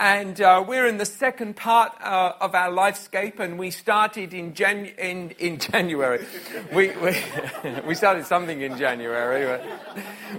And uh, we're in the second part uh, of our Lifescape, and we started in, Janu- in, in January. we, we, we, started something in January.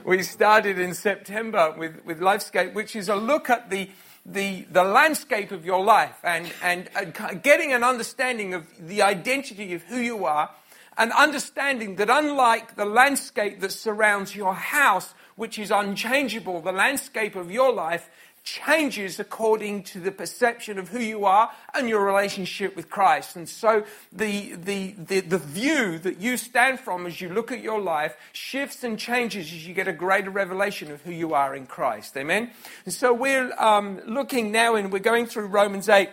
we started in September with, with Lifescape, which is a look at the, the, the landscape of your life and, and uh, getting an understanding of the identity of who you are, and understanding that unlike the landscape that surrounds your house, which is unchangeable, the landscape of your life changes according to the perception of who you are and your relationship with Christ. And so the, the, the, the, view that you stand from as you look at your life shifts and changes as you get a greater revelation of who you are in Christ. Amen? And so we're um, looking now and we're going through Romans 8.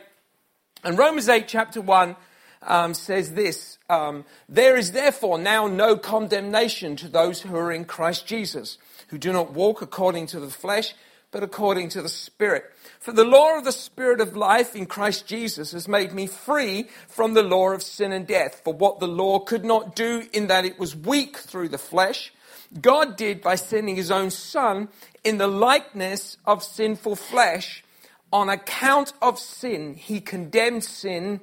And Romans 8, chapter 1, um, says this um, There is therefore now no condemnation to those who are in Christ Jesus, who do not walk according to the flesh but according to the Spirit. For the law of the Spirit of life in Christ Jesus has made me free from the law of sin and death. For what the law could not do in that it was weak through the flesh, God did by sending his own Son in the likeness of sinful flesh. On account of sin, he condemned sin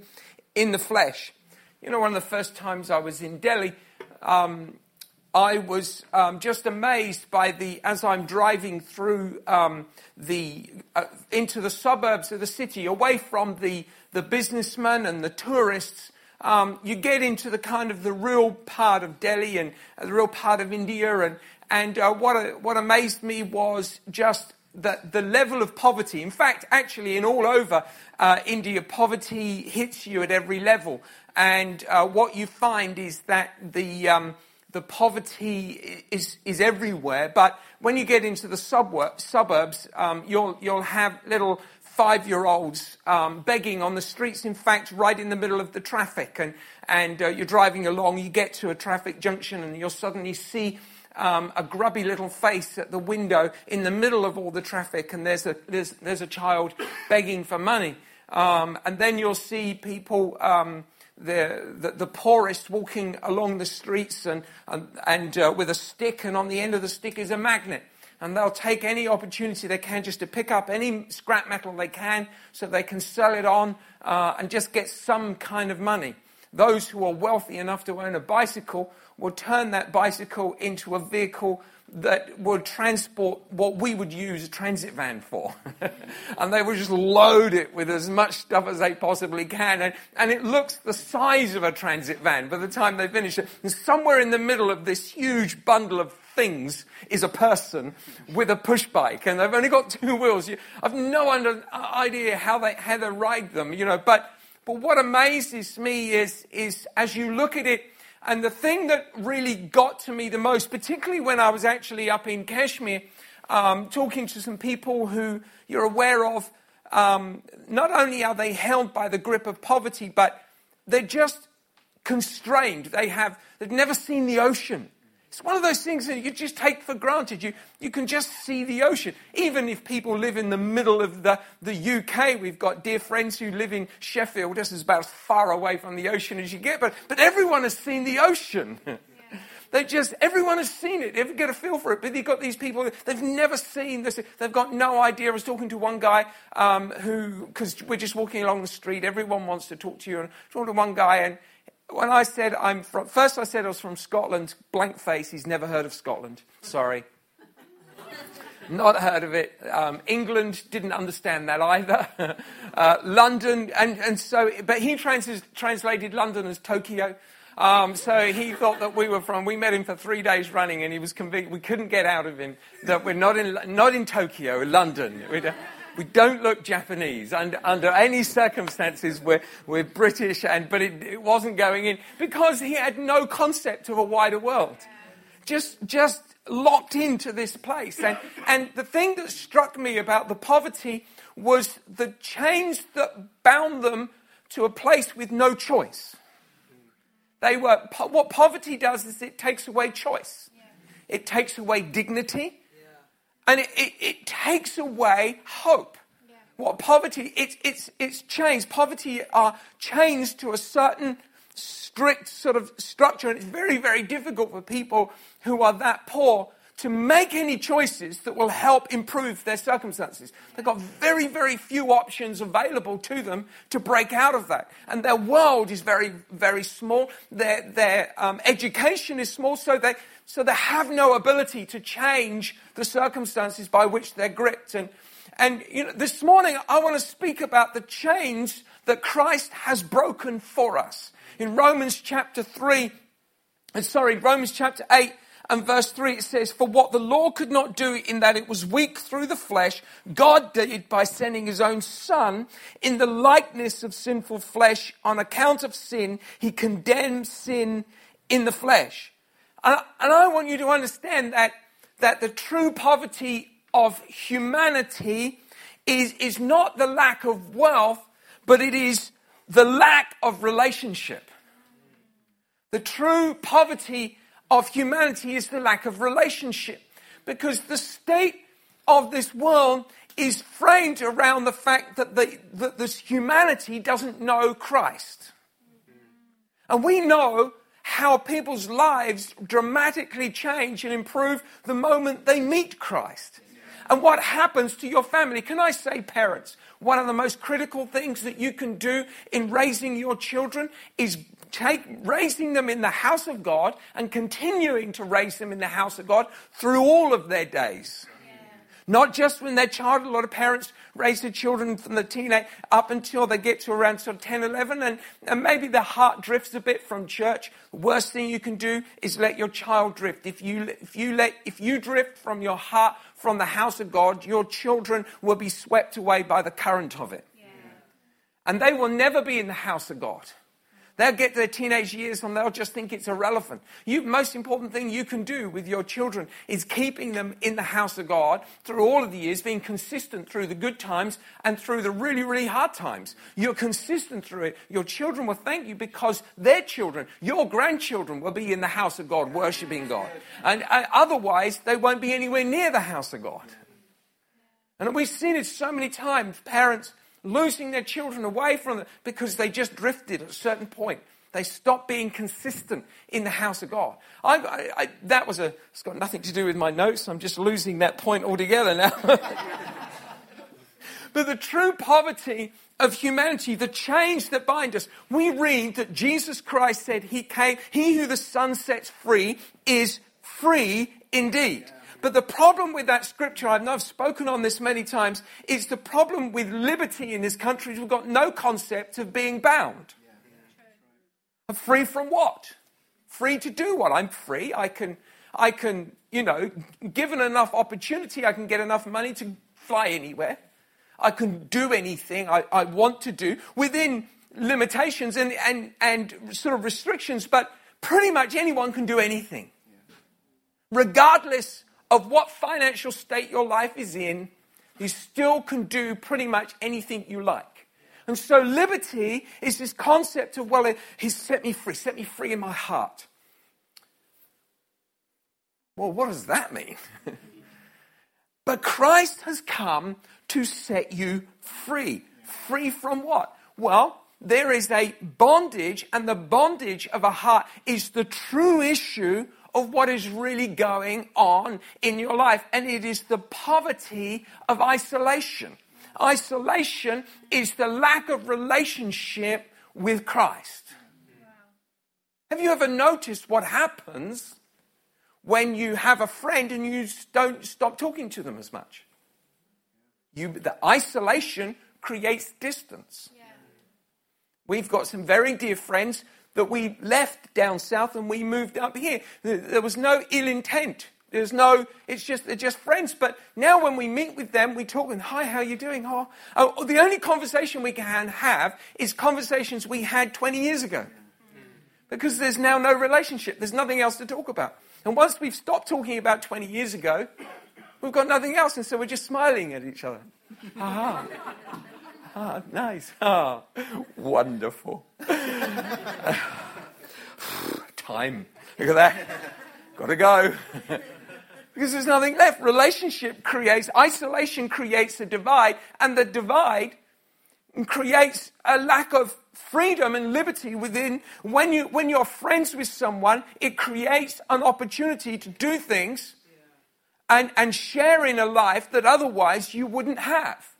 in the flesh. You know, one of the first times I was in Delhi, um, I was um, just amazed by the, as I'm driving through um, the, uh, into the suburbs of the city, away from the, the businessmen and the tourists, um, you get into the kind of the real part of Delhi and uh, the real part of India. And, and uh, what, uh, what amazed me was just the, the level of poverty. In fact, actually, in all over uh, India, poverty hits you at every level. And uh, what you find is that the, um, the poverty is, is everywhere. But when you get into the suburbs, um, you'll, you'll have little five year olds um, begging on the streets, in fact, right in the middle of the traffic. And, and uh, you're driving along, you get to a traffic junction, and you'll suddenly see um, a grubby little face at the window in the middle of all the traffic, and there's a, there's, there's a child begging for money. Um, and then you'll see people um, the, the, the, poorest walking along the streets and, and, and uh, with a stick, and on the end of the stick is a magnet. And they'll take any opportunity they can just to pick up any scrap metal they can so they can sell it on uh, and just get some kind of money. Those who are wealthy enough to own a bicycle will turn that bicycle into a vehicle that would transport what we would use a transit van for. and they would just load it with as much stuff as they possibly can. And, and it looks the size of a transit van by the time they finish it. And somewhere in the middle of this huge bundle of things is a person with a push bike. And they've only got two wheels. I've no under, uh, idea how they, how they ride them, you know. But, but what amazes me is, is as you look at it, and the thing that really got to me the most, particularly when I was actually up in Kashmir, um, talking to some people who you're aware of, um, not only are they held by the grip of poverty, but they're just constrained. They have, they've never seen the ocean. It's one of those things that you just take for granted. You, you can just see the ocean. Even if people live in the middle of the, the UK, we've got dear friends who live in Sheffield, just as about as far away from the ocean as you get, but, but everyone has seen the ocean. They just, everyone has seen it. Ever get a feel for it? But you've got these people, they've never seen this. They've got no idea. I was talking to one guy um, who, because we're just walking along the street, everyone wants to talk to you. And talking to one guy, and when I said I'm from, first I said I was from Scotland, blank face, he's never heard of Scotland. Sorry. Not heard of it. Um, England didn't understand that either. uh, London, and, and so, but he trans- translated London as Tokyo. Um, so he thought that we were from, we met him for three days running and he was convinced, we couldn't get out of him that we're not in, not in Tokyo, London. We don't look Japanese. Under, under any circumstances, we're, we're British, and, but it, it wasn't going in because he had no concept of a wider world. Just, just locked into this place. And, and the thing that struck me about the poverty was the chains that bound them to a place with no choice. They were, what poverty does is it takes away choice. It takes away dignity. And it, it, it takes away hope. What poverty, it's, it's, it's chains. Poverty are chains to a certain strict sort of structure, and it's very, very difficult for people who are that poor to make any choices that will help improve their circumstances. They've got very, very few options available to them to break out of that. And their world is very, very small. Their, their um, education is small, so they, so they have no ability to change the circumstances by which they're gripped. And, and you know, this morning, I want to speak about the chains that Christ has broken for us. In Romans chapter 3, and uh, sorry, Romans chapter 8, and verse 3 it says, For what the law could not do in that it was weak through the flesh, God did by sending his own Son in the likeness of sinful flesh on account of sin. He condemned sin in the flesh. And, I want you to understand that, that the true poverty of humanity is, is not the lack of wealth, but it is the lack of relationship. The true poverty of humanity is the lack of relationship. Because the state of this world is framed around the fact that, the, that this humanity doesn't know Christ. And we know how people's lives dramatically change and improve the moment they meet Christ. And what happens to your family? Can I say, parents, one of the most critical things that you can do in raising your children is take, raising them in the house of God and continuing to raise them in the house of God through all of their days. Not just when they're child. A lot of parents raise their children from the teenage up until they get to around sort of 10, 11, and, and maybe their heart drifts a bit from church. The worst thing you can do is let your child drift. If you, if you let, if you drift from your heart from the house of God, your children will be swept away by the current of it. Yeah. And they will never be in the house of God. They'll get to their teenage years and they'll just think it's irrelevant. You, most important thing you can do with your children is keeping them in the house of God through all of the years, being consistent through the good times and through the really, really hard times. You're consistent through it. Your children will thank you because their children, your grandchildren, will be in the house of God, worshiping God. And uh, otherwise, they won't be anywhere near the house of God. And we've seen it so many times. Parents losing their children away from them because they just drifted at a certain point. They stopped being consistent in the house of God. I, I, I, that was a, it's got nothing to do with my notes. I'm just losing that point altogether now. but the true poverty of humanity, the change that binds us, we read that Jesus Christ said he came, he who the Son sets free is free indeed. But the problem with that scripture, I've spoken on this many times, is the problem with liberty in this country is we've got no concept of being bound. Free from what? Free to do what? I'm free. I can, I can, you know, given enough opportunity, I can get enough money to fly anywhere. I can do anything I, I want to do within limitations and, and, and sort of restrictions, but pretty much anyone can do anything. Regardless of what financial state your life is in, you still can do pretty much anything you like. And so liberty is this concept of, well, he's set me free, set me free in my heart. Well, what does that mean? but Christ has come to set you free. Free from what? Well, there is a bondage, and the bondage of a heart is the true issue of what is really going on in your life. And it is the poverty of isolation. Isolation is the lack of relationship with Christ. Have you ever noticed what happens when you have a friend and you don't stop talking to them as much? You, the isolation creates distance. Yeah. We've got some very dear friends that we left down south and we moved up here. There was no ill intent. There's no, it's just, they're just friends. But now when we meet with them, we talk and, hi, how are you doing? Oh, oh, the only conversation we can have is conversations we had 20 years ago. Because there's now no relationship. There's nothing else to talk about. And once we've stopped talking about 20 years ago, we've got nothing else. And so we're just smiling at each other. Aha. Ah, nice. Ah, wonderful. time. Look at that. Got to go. because there's nothing left. Relationship creates, isolation creates a divide, and the divide creates a lack of freedom and liberty within. When, you, when you're friends with someone, it creates an opportunity to do things and, and share in a life that otherwise you wouldn't have.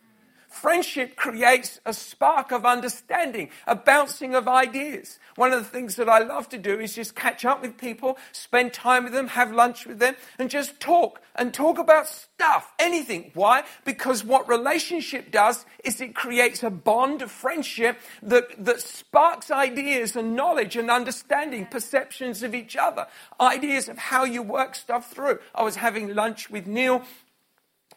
Friendship creates a spark of understanding, a bouncing of ideas. One of the things that I love to do is just catch up with people, spend time with them, have lunch with them, and just talk and talk about stuff, anything. Why? Because what relationship does is it creates a bond of friendship that, that sparks ideas and knowledge and understanding, perceptions of each other, ideas of how you work stuff through. I was having lunch with Neil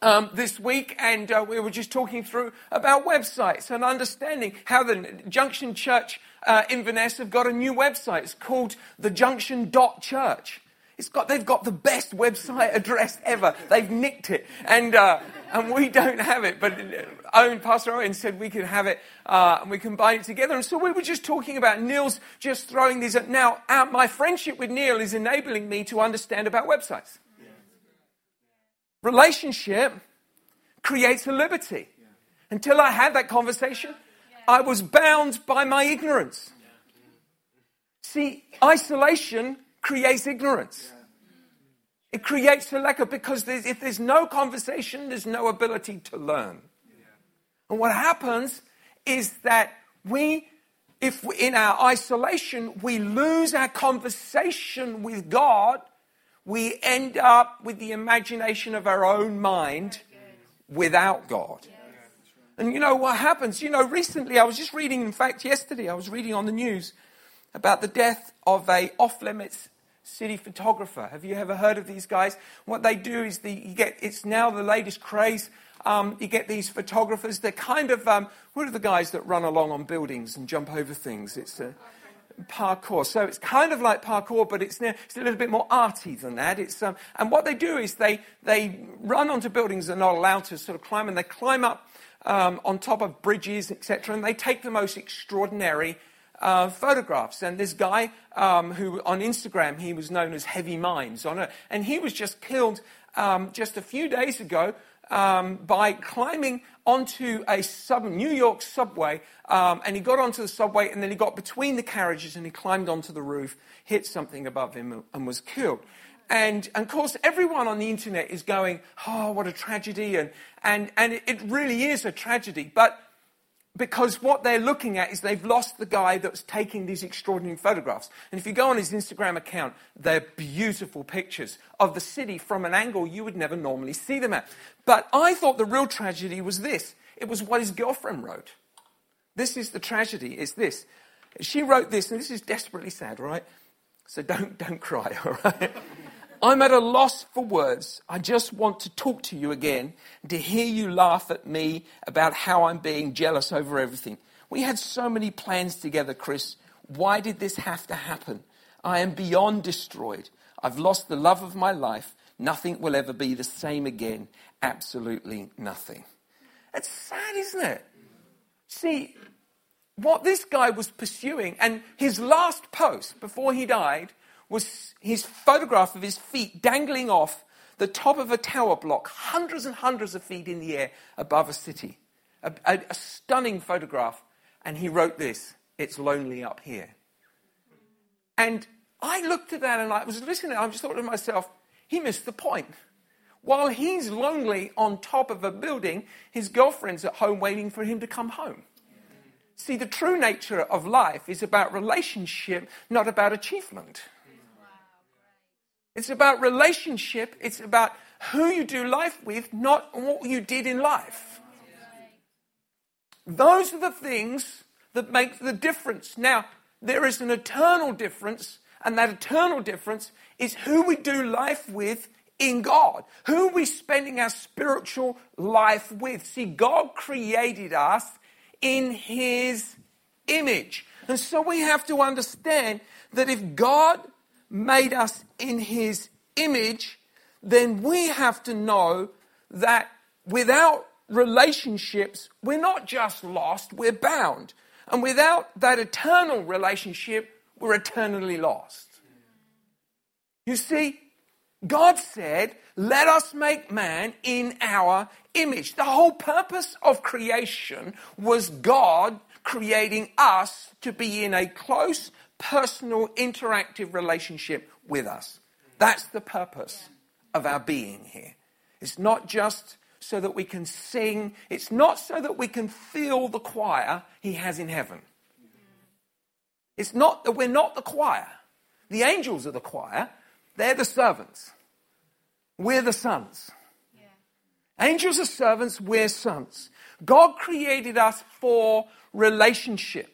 um, this week, and uh, we were just talking through about websites and understanding how the Junction Church uh, Inverness have got a new website. It's called the Junction Church. It's got, they've got the best website address ever. They've nicked it, and uh, and we don't have it. But Owen, Pastor Owen said we can have it, uh, and we combine it together. And so we were just talking about Neil's just throwing these. At. Now, our, my friendship with Neil is enabling me to understand about websites. Relationship creates a liberty. Until I had that conversation, I was bound by my ignorance. See, isolation creates ignorance. It creates a lack of, because there's, if there's no conversation, there's no ability to learn. And what happens is that we, if we, in our isolation, we lose our conversation with God we end up with the imagination of our own mind without God. And you know what happens? You know, recently I was just reading, in fact, yesterday I was reading on the news about the death of a off limits city photographer. Have you ever heard of these guys? What they do is the, you get, it's now the latest craze. Um, you get these photographers. They're kind of, um, what are the guys that run along on buildings and jump over things? It's a, parkour. So it's kind of like parkour, but it's, it's a little bit more arty than that. It's, um, and what they do is they, they run onto buildings they're not allowed to sort of climb, and they climb up um, on top of bridges, etc., and they take the most extraordinary uh, photographs. And this guy um, who on Instagram he was known as Heavy Minds on it, and he was just killed um, just a few days ago um, by climbing onto a sub, New York subway, um, and he got onto the subway, and then he got between the carriages, and he climbed onto the roof, hit something above him, and was killed. And, and, of course, everyone on the internet is going, oh, what a tragedy. And, and, and it really is a tragedy. But because what they're looking at is they've lost the guy that's taking these extraordinary photographs. And if you go on his Instagram account, they're beautiful pictures of the city from an angle you would never normally see them at. But I thought the real tragedy was this it was what his girlfriend wrote. This is the tragedy, is this. She wrote this, and this is desperately sad, right? So don't, don't cry, all right? I'm at a loss for words. I just want to talk to you again, to hear you laugh at me about how I'm being jealous over everything. We had so many plans together, Chris. Why did this have to happen? I am beyond destroyed. I've lost the love of my life. Nothing will ever be the same again. Absolutely nothing. It's sad, isn't it? See, what this guy was pursuing, and his last post before he died was his photograph of his feet dangling off the top of a tower block, hundreds and hundreds of feet in the air above a city. A, a, a stunning photograph. And he wrote this It's lonely up here. And I looked at that and I was listening. I just thought to myself, he missed the point. While he's lonely on top of a building, his girlfriend's at home waiting for him to come home. See, the true nature of life is about relationship, not about achievement. It's about relationship. It's about who you do life with, not what you did in life. Those are the things that make the difference. Now, there is an eternal difference, and that eternal difference is who we do life with in God. Who are we spending our spiritual life with? See, God created us in His image. And so we have to understand that if God made us in his image, then we have to know that without relationships, we're not just lost, we're bound. And without that eternal relationship, we're eternally lost. You see, God said, let us make man in our image. The whole purpose of creation was God creating us to be in a close, personal, interactive relationship with us. That's the purpose of our being here. It's not just so that we can sing, it's not so that we can feel the choir he has in heaven. It's not that we're not the choir. The angels are the choir, they're the servants. We're the sons. Yeah. Angels are servants, we're sons. God created us for relationship.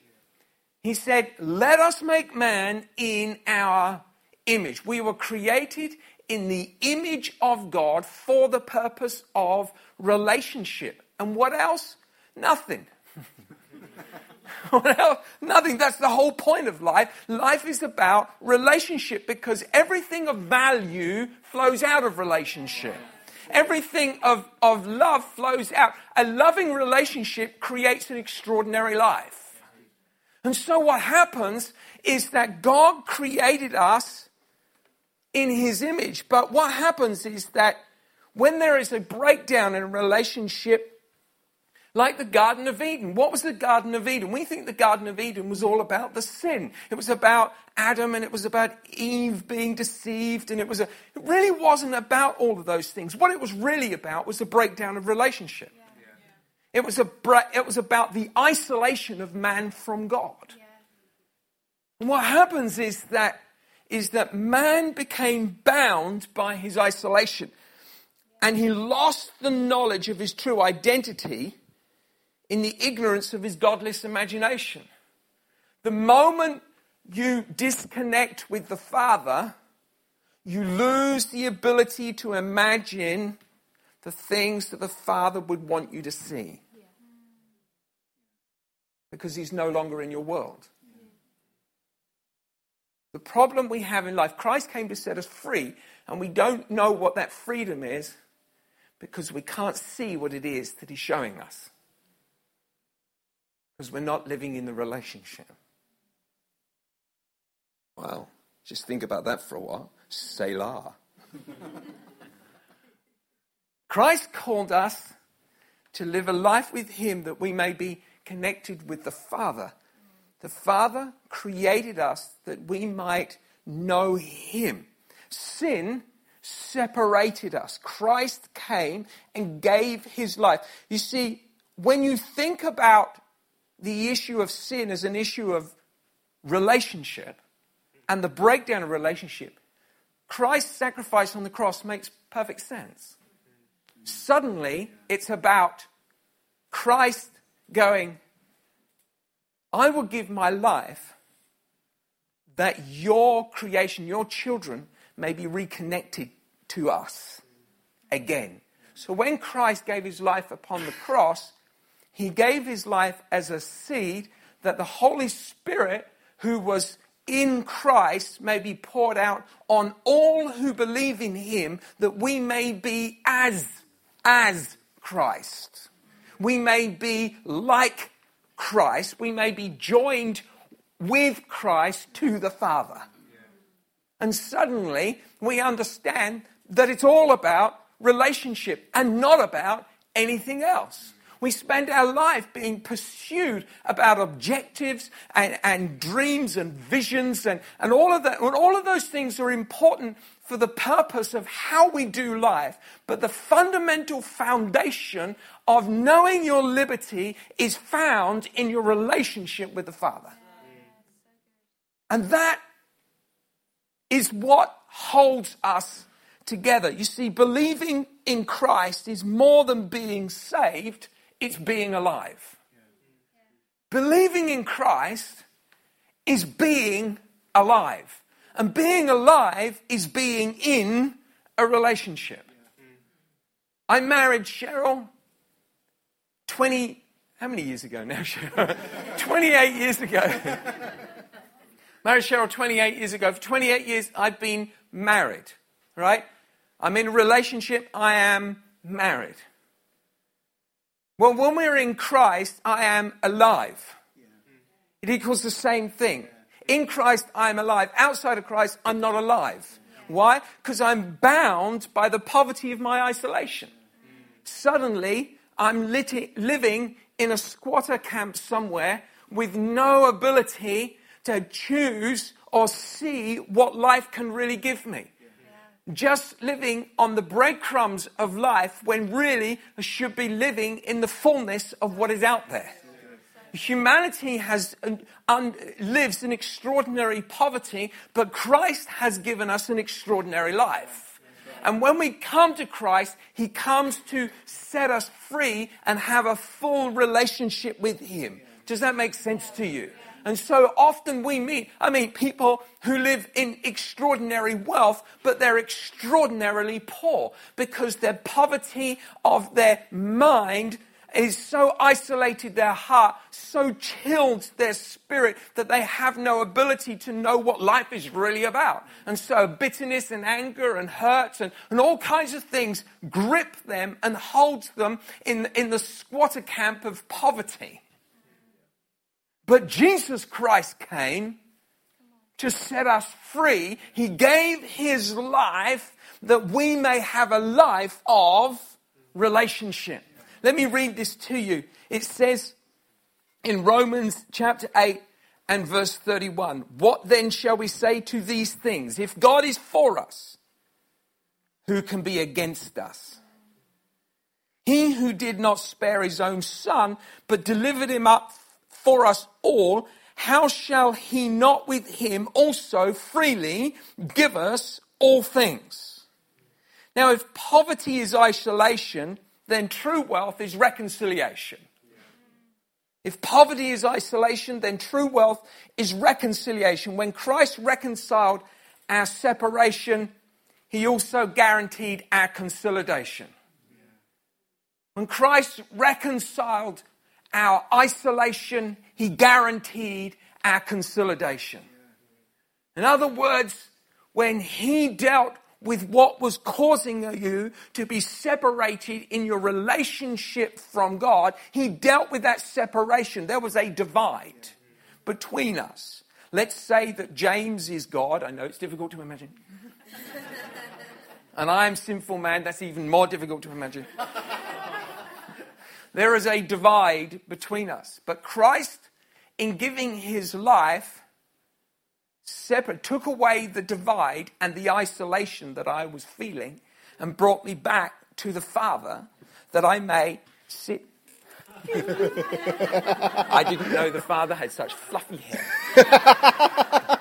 He said, Let us make man in our image. We were created in the image of God for the purpose of relationship. And what else? Nothing. well, nothing. That's the whole point of life. Life is about relationship because everything of value flows out of relationship. Everything of, of love flows out. A loving relationship creates an extraordinary life. And so what happens is that God created us in his image. But what happens is that when there is a breakdown in a relationship, like the Garden of Eden. What was the Garden of Eden? We think the Garden of Eden was all about the sin. It was about Adam and it was about Eve being deceived and it was a, it really wasn't about all of those things. What it was really about was the breakdown of relationship. Yeah. It was a, it was about the isolation of man from God. Yeah. And what happens is that is that man became bound by his isolation and he lost the knowledge of his true identity in the ignorance of his godless imagination. The moment you disconnect with the Father, you lose the ability to imagine the things that the Father would want you to see. Because he's no longer in your world. The problem we have in life, Christ came to set us free, and we don't know what that freedom is because we can't see what it is that he's showing us because we're not living in the relationship. Well, just think about that for a while. Selah. Christ called us to live a life with Him that we may be connected with the Father. The Father created us that we might know Him. Sin separated us. Christ came and gave His life. You see, when you think about the issue of sin as an issue of relationship and the breakdown of relationship, Christ's sacrifice on the cross makes perfect sense. Suddenly, it's about Christ going, I will give my life that your creation, your children, may be reconnected to us again. So when Christ gave his life upon the cross, he gave his life as a seed that the Holy Spirit, who was in Christ, may be poured out on all who believe in him, that we may be as, as Christ. We may be like Christ. We may be joined with Christ to the Father. And suddenly we understand that it's all about relationship and not about anything else. We spend our life being pursued about objectives and, and dreams and visions and, and all of that. And all of those things are important for the purpose of how we do life. But the fundamental foundation of knowing your liberty is found in your relationship with the Father. And that is what holds us together. You see, believing in Christ is more than being saved, it's being alive. Believing in Christ is being alive. And being alive is being in a relationship. I married Cheryl 20, how many years ago now, Cheryl? 28 years ago. married Cheryl 28 years ago. For 28 years, I've been married, right? I'm in a relationship, I am married. Well, when we're in Christ, I am alive. It equals the same thing. In Christ, I am alive. Outside of Christ, I'm not alive. Why? Because I'm bound by the poverty of my isolation. Suddenly, I'm lit- living in a squatter camp somewhere with no ability to choose or see what life can really give me. Just living on the breadcrumbs of life when really should be living in the fullness of what is out there. Humanity has uh, un, lives in extraordinary poverty, but Christ has given us an extraordinary life. And when we come to Christ, He comes to set us free and have a full relationship with Him. Does that make sense to you? And so often we meet, I mean, people who live in extraordinary wealth, but they're extraordinarily poor because their poverty of their mind is so isolated their heart, so chilled their spirit that they have no ability to know what life is really about. And so bitterness and anger and hurt and, and all kinds of things grip them and holds them in, in the squatter camp of poverty. But Jesus Christ came to set us free. He gave his life that we may have a life of relationship. Let me read this to you. It says in Romans chapter 8 and verse 31 What then shall we say to these things? If God is for us, who can be against us? He who did not spare his own son, but delivered him up for us all, how shall he not with him also freely give us all things? Now, if poverty is isolation, then true wealth is reconciliation. If poverty is isolation, then true wealth is reconciliation. When Christ reconciled our separation, he also guaranteed our consolidation. When Christ reconciled our isolation, he guaranteed our consolidation. In other words, when he dealt with what was causing you to be separated in your relationship from God, he dealt with that separation. There was a divide between us. Let's say that James is God. I know it's difficult to imagine. and I'm sinful man. That's even more difficult to imagine. There is a divide between us. But Christ, in giving his life, separate, took away the divide and the isolation that I was feeling and brought me back to the Father that I may sit. I didn't know the Father had such fluffy hair.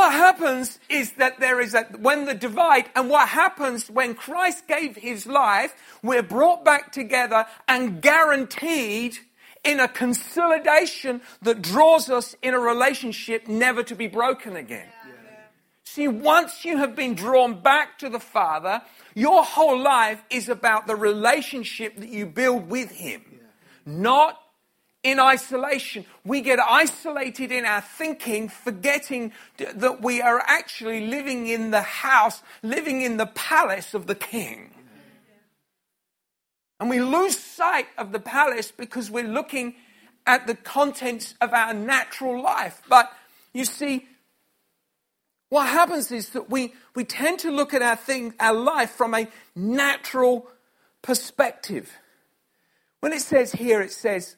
what happens is that there is a, when the divide, and what happens when Christ gave his life, we're brought back together and guaranteed in a consolidation that draws us in a relationship never to be broken again. Yeah. See, once you have been drawn back to the Father, your whole life is about the relationship that you build with Him, yeah. not in isolation. We get isolated in our thinking, forgetting that we are actually living in the house, living in the palace of the king. And we lose sight of the palace because we're looking at the contents of our natural life. But you see, what happens is that we, we tend to look at our thing, our life from a natural perspective. When it says here, it says,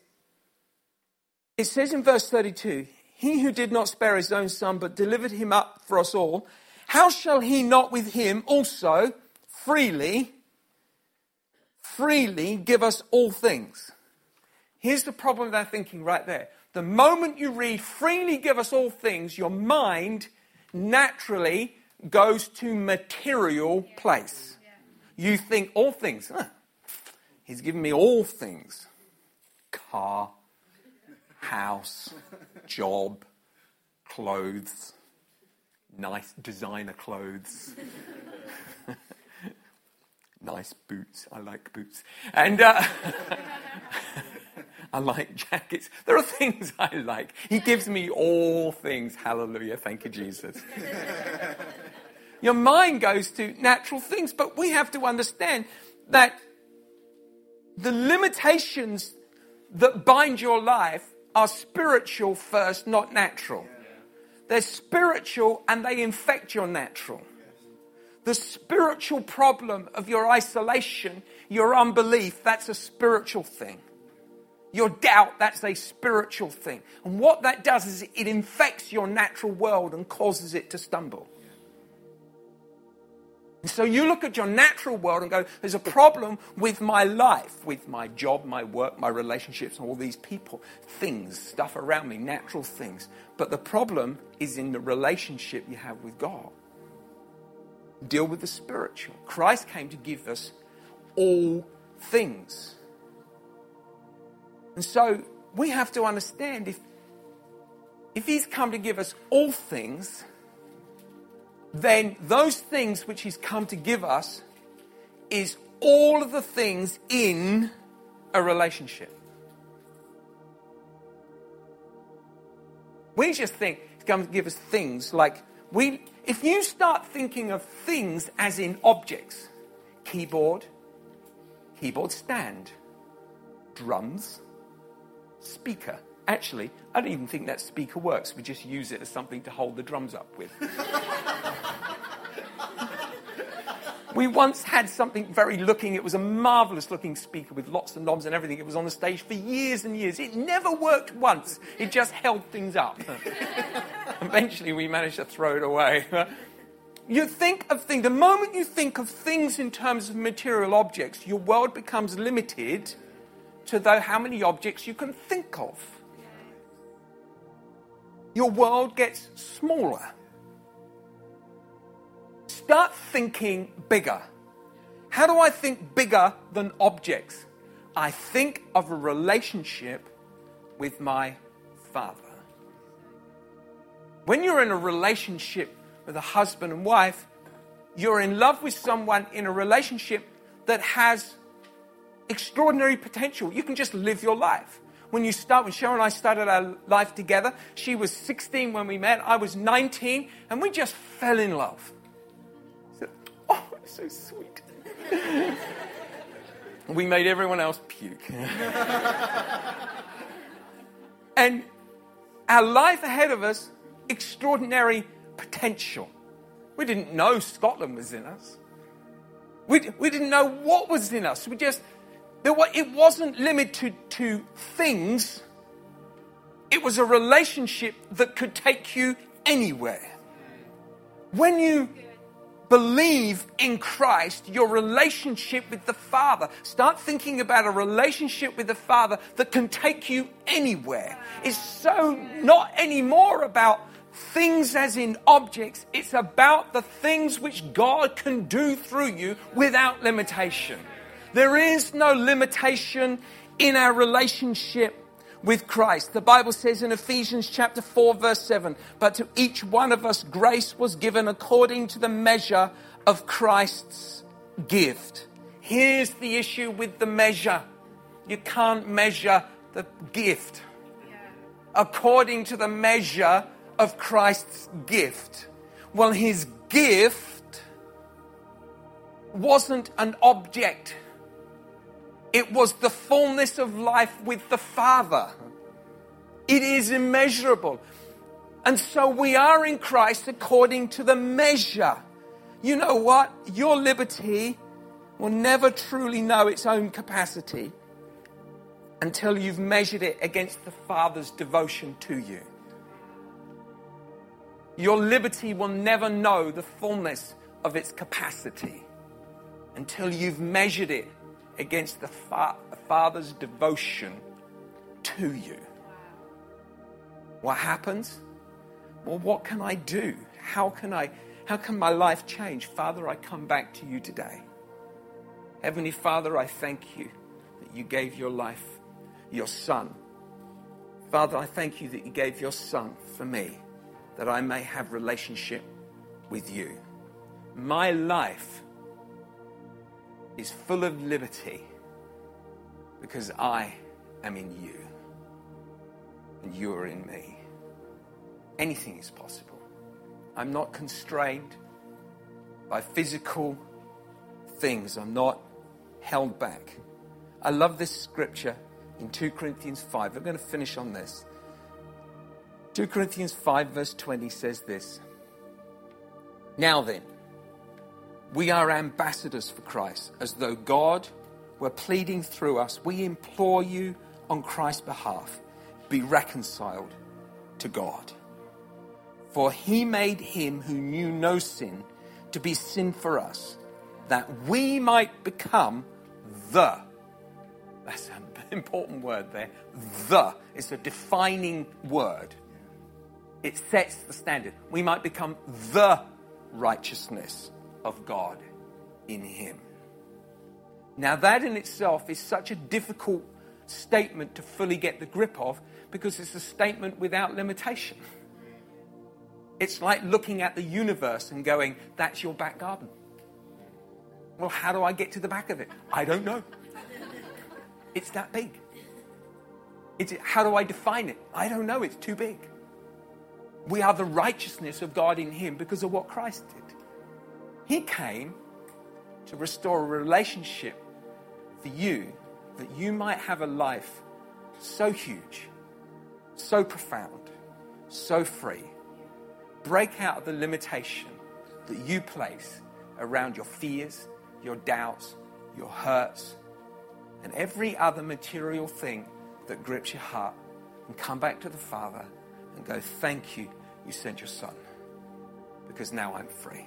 it says in verse 32 He who did not spare his own son, but delivered him up for us all, how shall he not with him also freely, freely give us all things? Here's the problem with our thinking right there. The moment you read freely give us all things, your mind naturally goes to material place. You think all things. Huh, he's given me all things. Car, house, job, clothes, nice designer clothes, nice boots. I like boots. And uh, I like jackets. There are things I like. He gives me all things. Hallelujah. Thank you, Jesus. Your mind goes to natural things, but we have to understand that the limitations that bind your life are spiritual first, not natural. They're spiritual and they infect your natural. The spiritual problem of your isolation, your unbelief, that's a spiritual thing. Your doubt, that's a spiritual thing. And what that does is it infects your natural world and causes it to stumble. So you look at your natural world and go, there's a problem with my life, with my job, my work, my relationships, and all these people, things, stuff around me, natural things. But the problem is in the relationship you have with God. Deal with the spiritual. Christ came to give us all things. And so we have to understand if, if He's come to give us all things, then those things which He's come to give us is all of the things in a relationship. We just think He's come to give us things like we. If you start thinking of things as in objects, keyboard, keyboard stand, drums, speaker. Actually, I don't even think that speaker works. We just use it as something to hold the drums up with. we once had something very looking, it was a marvelous looking speaker with lots of knobs and everything. It was on the stage for years and years. It never worked once, it just held things up. Eventually, we managed to throw it away. You think of things, the moment you think of things in terms of material objects, your world becomes limited to how many objects you can think of. Your world gets smaller. Start thinking bigger. How do I think bigger than objects? I think of a relationship with my Father. When you're in a relationship with a husband and wife, you're in love with someone in a relationship that has extraordinary potential. You can just live your life. When you start, when Cheryl and I started our life together, she was 16 when we met, I was 19, and we just fell in love. Oh, it's so sweet. we made everyone else puke. and our life ahead of us, extraordinary potential. We didn't know Scotland was in us. We, we didn't know what was in us. We just it wasn't limited to things, it was a relationship that could take you anywhere. When you believe in Christ, your relationship with the Father, start thinking about a relationship with the Father that can take you anywhere. It's so not anymore about things as in objects, it's about the things which God can do through you without limitation. There is no limitation in our relationship with Christ. The Bible says in Ephesians chapter 4 verse 7, but to each one of us grace was given according to the measure of Christ's gift. Here's the issue with the measure. You can't measure the gift according to the measure of Christ's gift. Well, his gift wasn't an object it was the fullness of life with the Father. It is immeasurable. And so we are in Christ according to the measure. You know what? Your liberty will never truly know its own capacity until you've measured it against the Father's devotion to you. Your liberty will never know the fullness of its capacity until you've measured it against the fa- Father's devotion to you. What happens? Well, what can I do? How can I how can my life change? Father, I come back to you today. Heavenly Father, I thank you that you gave your life, your son. Father, I thank you that you gave your son for me, that I may have relationship with you. My life is full of liberty because I am in you and you are in me. Anything is possible. I'm not constrained by physical things, I'm not held back. I love this scripture in 2 Corinthians 5. We're going to finish on this. 2 Corinthians 5, verse 20 says this Now then, we are ambassadors for Christ, as though God were pleading through us. We implore you on Christ's behalf be reconciled to God. For he made him who knew no sin to be sin for us, that we might become the. That's an important word there. The. It's a defining word. It sets the standard. We might become the righteousness of God in him. Now, that in itself is such a difficult statement to fully get the grip of because it's a statement without limitation. It's like looking at the universe and going, that's your back garden. Well, how do I get to the back of it? I don't know. It's that big. It's, how do I define it? I don't know. It's too big. We are the righteousness of God in Him because of what Christ did. He came to restore a relationship for you that you might have a life so huge, so profound, so free break out of the limitation that you place around your fears, your doubts, your hurts, and every other material thing that grips your heart, and come back to the Father and go, Thank you, you sent your Son, because now I'm free.